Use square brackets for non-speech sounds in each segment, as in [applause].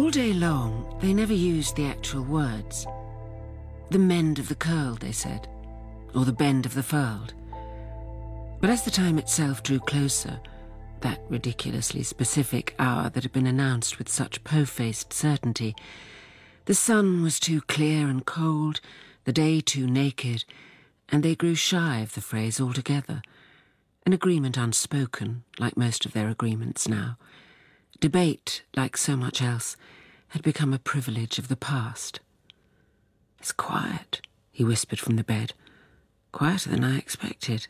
All day long, they never used the actual words. The mend of the curl, they said, or the bend of the furled. But as the time itself drew closer, that ridiculously specific hour that had been announced with such po-faced certainty, the sun was too clear and cold, the day too naked, and they grew shy of the phrase altogether. An agreement unspoken, like most of their agreements now. Debate, like so much else, had become a privilege of the past. It's quiet, he whispered from the bed. Quieter than I expected.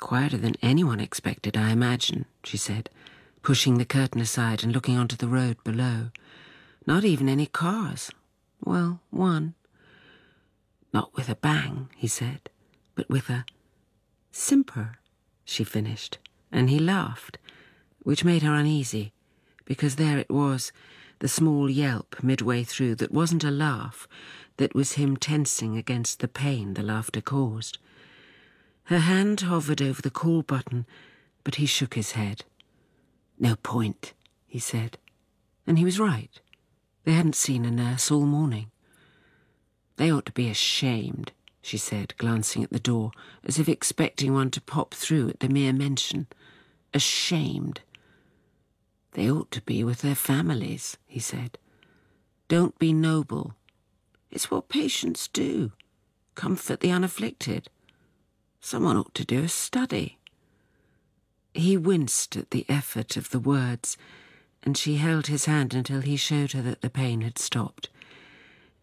Quieter than anyone expected, I imagine, she said, pushing the curtain aside and looking onto the road below. Not even any cars. Well, one. Not with a bang, he said, but with a simper, she finished, and he laughed, which made her uneasy because there it was, the small yelp midway through that wasn't a laugh, that was him tensing against the pain the laughter caused. Her hand hovered over the call button, but he shook his head. No point, he said. And he was right. They hadn't seen a nurse all morning. They ought to be ashamed, she said, glancing at the door, as if expecting one to pop through at the mere mention. Ashamed. They ought to be with their families, he said. Don't be noble. It's what patients do. Comfort the unafflicted. Someone ought to do a study. He winced at the effort of the words, and she held his hand until he showed her that the pain had stopped,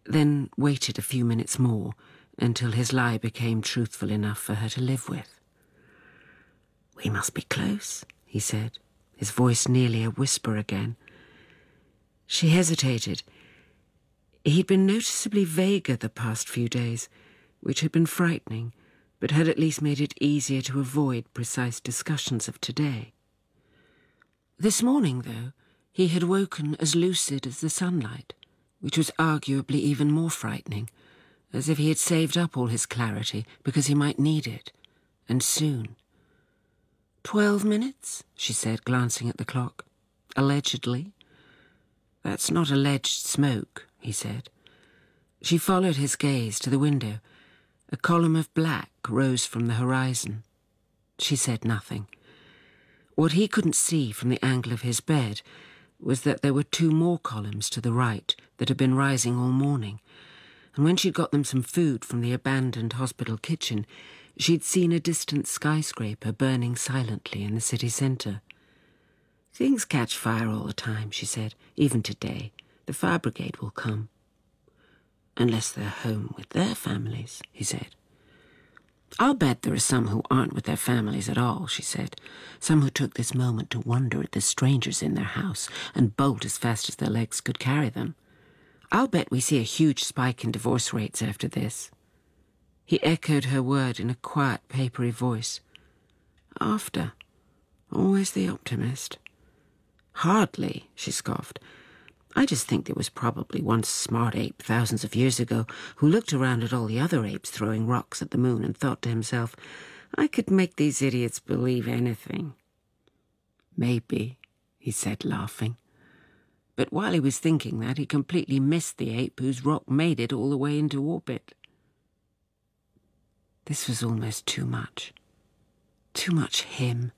then waited a few minutes more until his lie became truthful enough for her to live with. We must be close, he said his voice nearly a whisper again. She hesitated. He'd been noticeably vaguer the past few days, which had been frightening, but had at least made it easier to avoid precise discussions of today. This morning, though, he had woken as lucid as the sunlight, which was arguably even more frightening, as if he had saved up all his clarity because he might need it, and soon. Twelve minutes, she said, glancing at the clock. Allegedly. That's not alleged smoke, he said. She followed his gaze to the window. A column of black rose from the horizon. She said nothing. What he couldn't see from the angle of his bed was that there were two more columns to the right that had been rising all morning, and when she'd got them some food from the abandoned hospital kitchen, She'd seen a distant skyscraper burning silently in the city centre. Things catch fire all the time, she said. Even today. The fire brigade will come. Unless they're home with their families, he said. I'll bet there are some who aren't with their families at all, she said. Some who took this moment to wonder at the strangers in their house and bolt as fast as their legs could carry them. I'll bet we see a huge spike in divorce rates after this. He echoed her word in a quiet, papery voice. After. Always the optimist. Hardly, she scoffed. I just think there was probably one smart ape thousands of years ago who looked around at all the other apes throwing rocks at the moon and thought to himself, I could make these idiots believe anything. Maybe, he said, laughing. But while he was thinking that, he completely missed the ape whose rock made it all the way into orbit. This was almost too much. Too much him.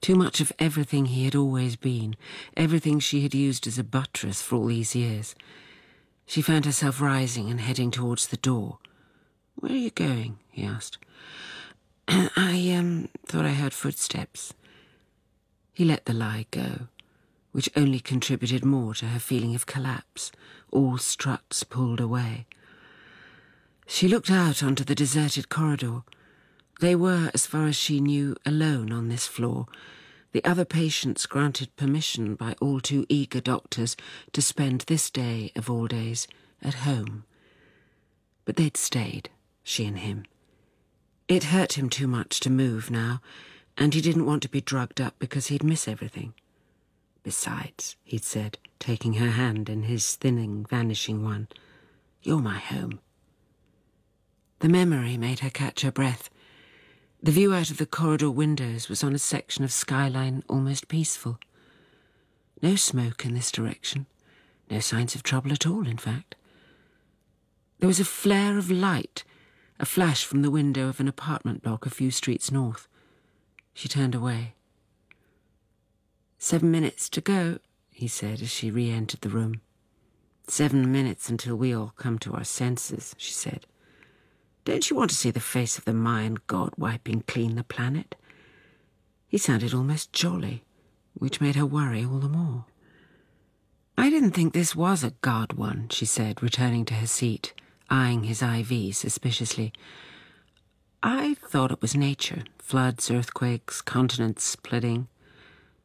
Too much of everything he had always been, everything she had used as a buttress for all these years. She found herself rising and heading towards the door. Where are you going? he asked. [clears throat] I, um, thought I heard footsteps. He let the lie go, which only contributed more to her feeling of collapse, all struts pulled away. She looked out onto the deserted corridor. They were, as far as she knew, alone on this floor. The other patients granted permission by all too eager doctors to spend this day of all days at home. But they'd stayed, she and him. It hurt him too much to move now, and he didn't want to be drugged up because he'd miss everything. Besides, he'd said, taking her hand in his thinning, vanishing one, you're my home. The memory made her catch her breath. The view out of the corridor windows was on a section of skyline almost peaceful. No smoke in this direction, No signs of trouble at all, in fact. There was a flare of light, a flash from the window of an apartment block a few streets north. She turned away. Seven minutes to go, he said as she re entered the room. Seven minutes until we all come to our senses, she said. Don't you want to see the face of the Mayan god wiping clean the planet? He sounded almost jolly, which made her worry all the more. I didn't think this was a god one, she said, returning to her seat, eyeing his IV suspiciously. I thought it was nature floods, earthquakes, continents splitting.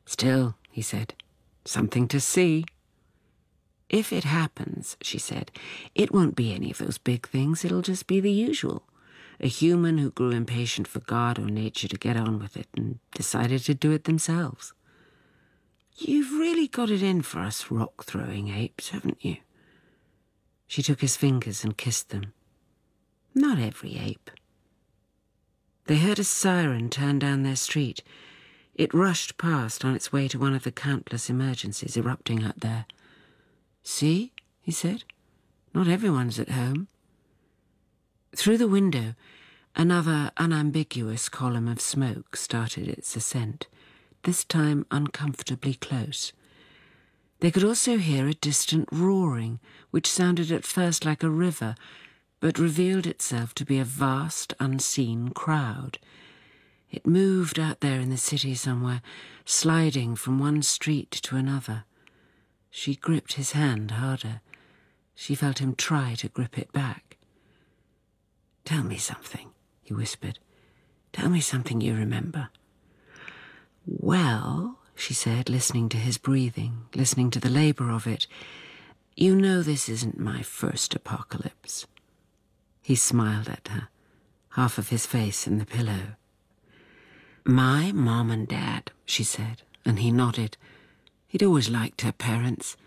Still, he said, something to see. If it happens, she said, it won't be any of those big things, it'll just be the usual. A human who grew impatient for God or nature to get on with it and decided to do it themselves. You've really got it in for us rock throwing apes, haven't you? She took his fingers and kissed them. Not every ape. They heard a siren turn down their street. It rushed past on its way to one of the countless emergencies erupting out there. See, he said, not everyone's at home. Through the window, another unambiguous column of smoke started its ascent, this time uncomfortably close. They could also hear a distant roaring, which sounded at first like a river, but revealed itself to be a vast, unseen crowd. It moved out there in the city somewhere, sliding from one street to another. She gripped his hand harder. She felt him try to grip it back. Tell me something, he whispered. Tell me something you remember. Well, she said, listening to his breathing, listening to the labour of it, you know this isn't my first apocalypse. He smiled at her, half of his face in the pillow. My mom and dad, she said, and he nodded. He'd always liked her parents,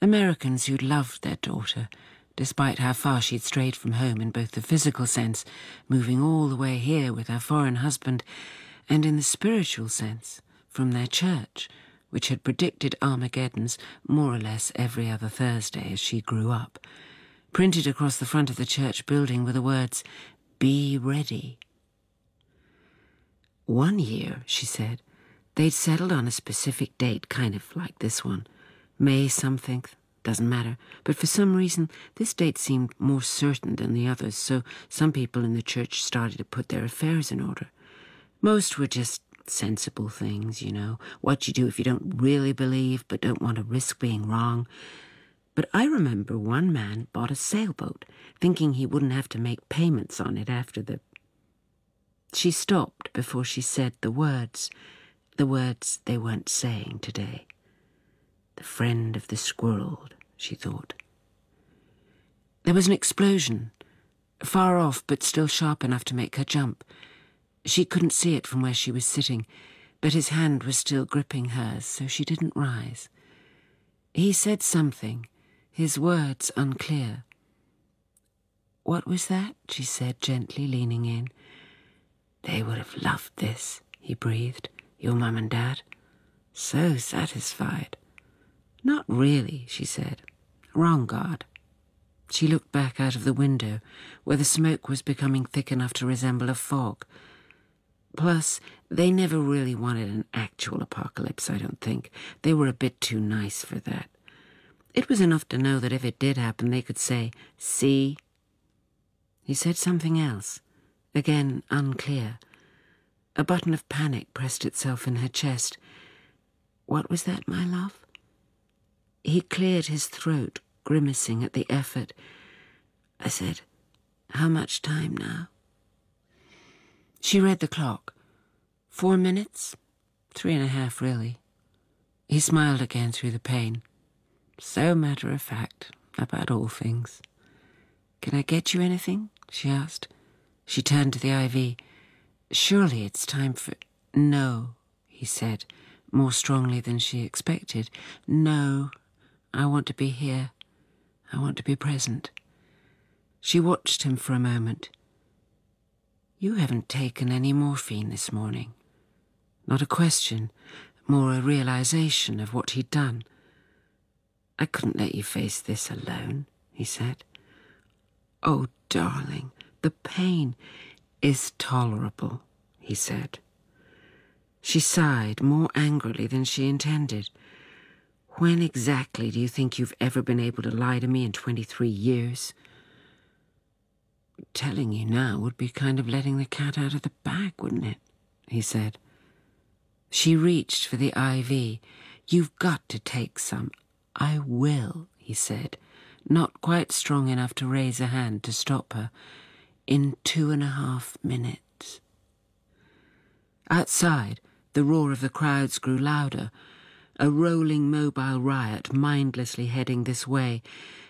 Americans who'd loved their daughter, despite how far she'd strayed from home in both the physical sense, moving all the way here with her foreign husband, and in the spiritual sense, from their church, which had predicted Armageddons more or less every other Thursday as she grew up. Printed across the front of the church building were the words, Be ready. One year, she said, They'd settled on a specific date, kind of like this one. May something, doesn't matter. But for some reason, this date seemed more certain than the others, so some people in the church started to put their affairs in order. Most were just sensible things, you know, what you do if you don't really believe but don't want to risk being wrong. But I remember one man bought a sailboat, thinking he wouldn't have to make payments on it after the. She stopped before she said the words the words they weren't saying today. The friend of the squirrel, she thought. There was an explosion, far off but still sharp enough to make her jump. She couldn't see it from where she was sitting, but his hand was still gripping hers, so she didn't rise. He said something, his words unclear. What was that? she said, gently leaning in. They would have loved this, he breathed. Your mum and dad? So satisfied. Not really, she said. Wrong God. She looked back out of the window, where the smoke was becoming thick enough to resemble a fog. Plus, they never really wanted an actual apocalypse, I don't think. They were a bit too nice for that. It was enough to know that if it did happen, they could say, See? He said something else, again unclear. A button of panic pressed itself in her chest. What was that, my love? He cleared his throat, grimacing at the effort. I said, How much time now? She read the clock. Four minutes? Three and a half, really. He smiled again through the pain. So matter of fact about all things. Can I get you anything? she asked. She turned to the IV. Surely it's time for. No, he said, more strongly than she expected. No, I want to be here. I want to be present. She watched him for a moment. You haven't taken any morphine this morning. Not a question, more a realization of what he'd done. I couldn't let you face this alone, he said. Oh, darling, the pain is tolerable, he said. She sighed more angrily than she intended. When exactly do you think you've ever been able to lie to me in 23 years? Telling you now would be kind of letting the cat out of the bag, wouldn't it? he said. She reached for the IV. You've got to take some. I will, he said, not quite strong enough to raise a hand to stop her. In two and a half minutes. Outside, the roar of the crowds grew louder, a rolling mobile riot mindlessly heading this way,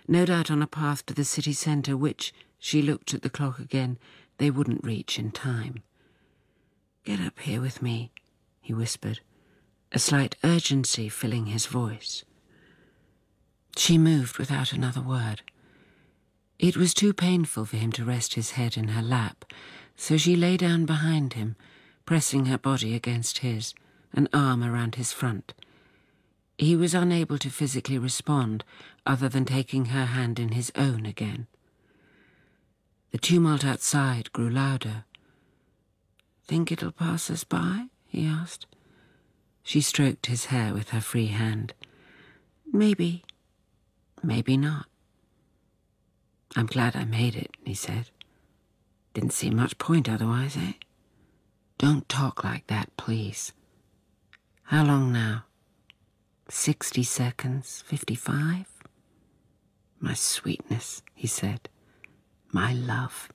no doubt on a path to the city centre which, she looked at the clock again, they wouldn't reach in time. Get up here with me, he whispered, a slight urgency filling his voice. She moved without another word. It was too painful for him to rest his head in her lap, so she lay down behind him, pressing her body against his, an arm around his front. He was unable to physically respond other than taking her hand in his own again. The tumult outside grew louder. Think it'll pass us by? he asked. She stroked his hair with her free hand. Maybe, maybe not. I'm glad I made it, he said. Didn't see much point otherwise, eh? Don't talk like that, please. How long now? Sixty seconds, fifty-five? My sweetness, he said. My love.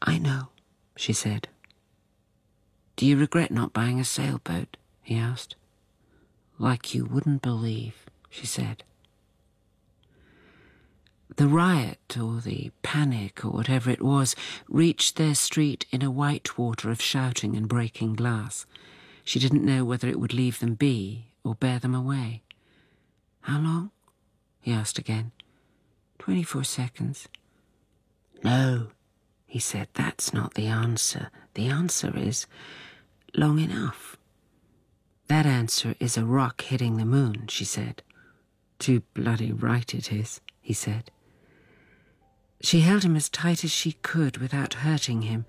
I know, she said. Do you regret not buying a sailboat? he asked. Like you wouldn't believe, she said. The riot, or the panic, or whatever it was, reached their street in a white water of shouting and breaking glass. She didn't know whether it would leave them be or bear them away. How long? he asked again. Twenty-four seconds. No, he said, that's not the answer. The answer is long enough. That answer is a rock hitting the moon, she said. Too bloody right it is, he said. She held him as tight as she could without hurting him.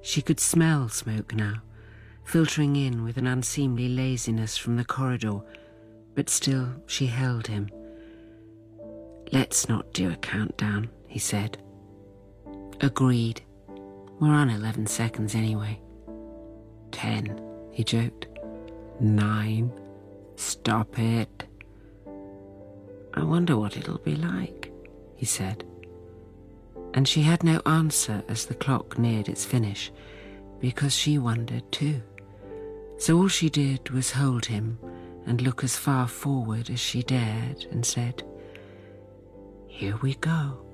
She could smell smoke now, filtering in with an unseemly laziness from the corridor, but still she held him. Let's not do a countdown, he said. Agreed. We're on 11 seconds anyway. Ten, he joked. Nine. Stop it. I wonder what it'll be like, he said. And she had no answer as the clock neared its finish, because she wondered too. So all she did was hold him and look as far forward as she dared and said, Here we go.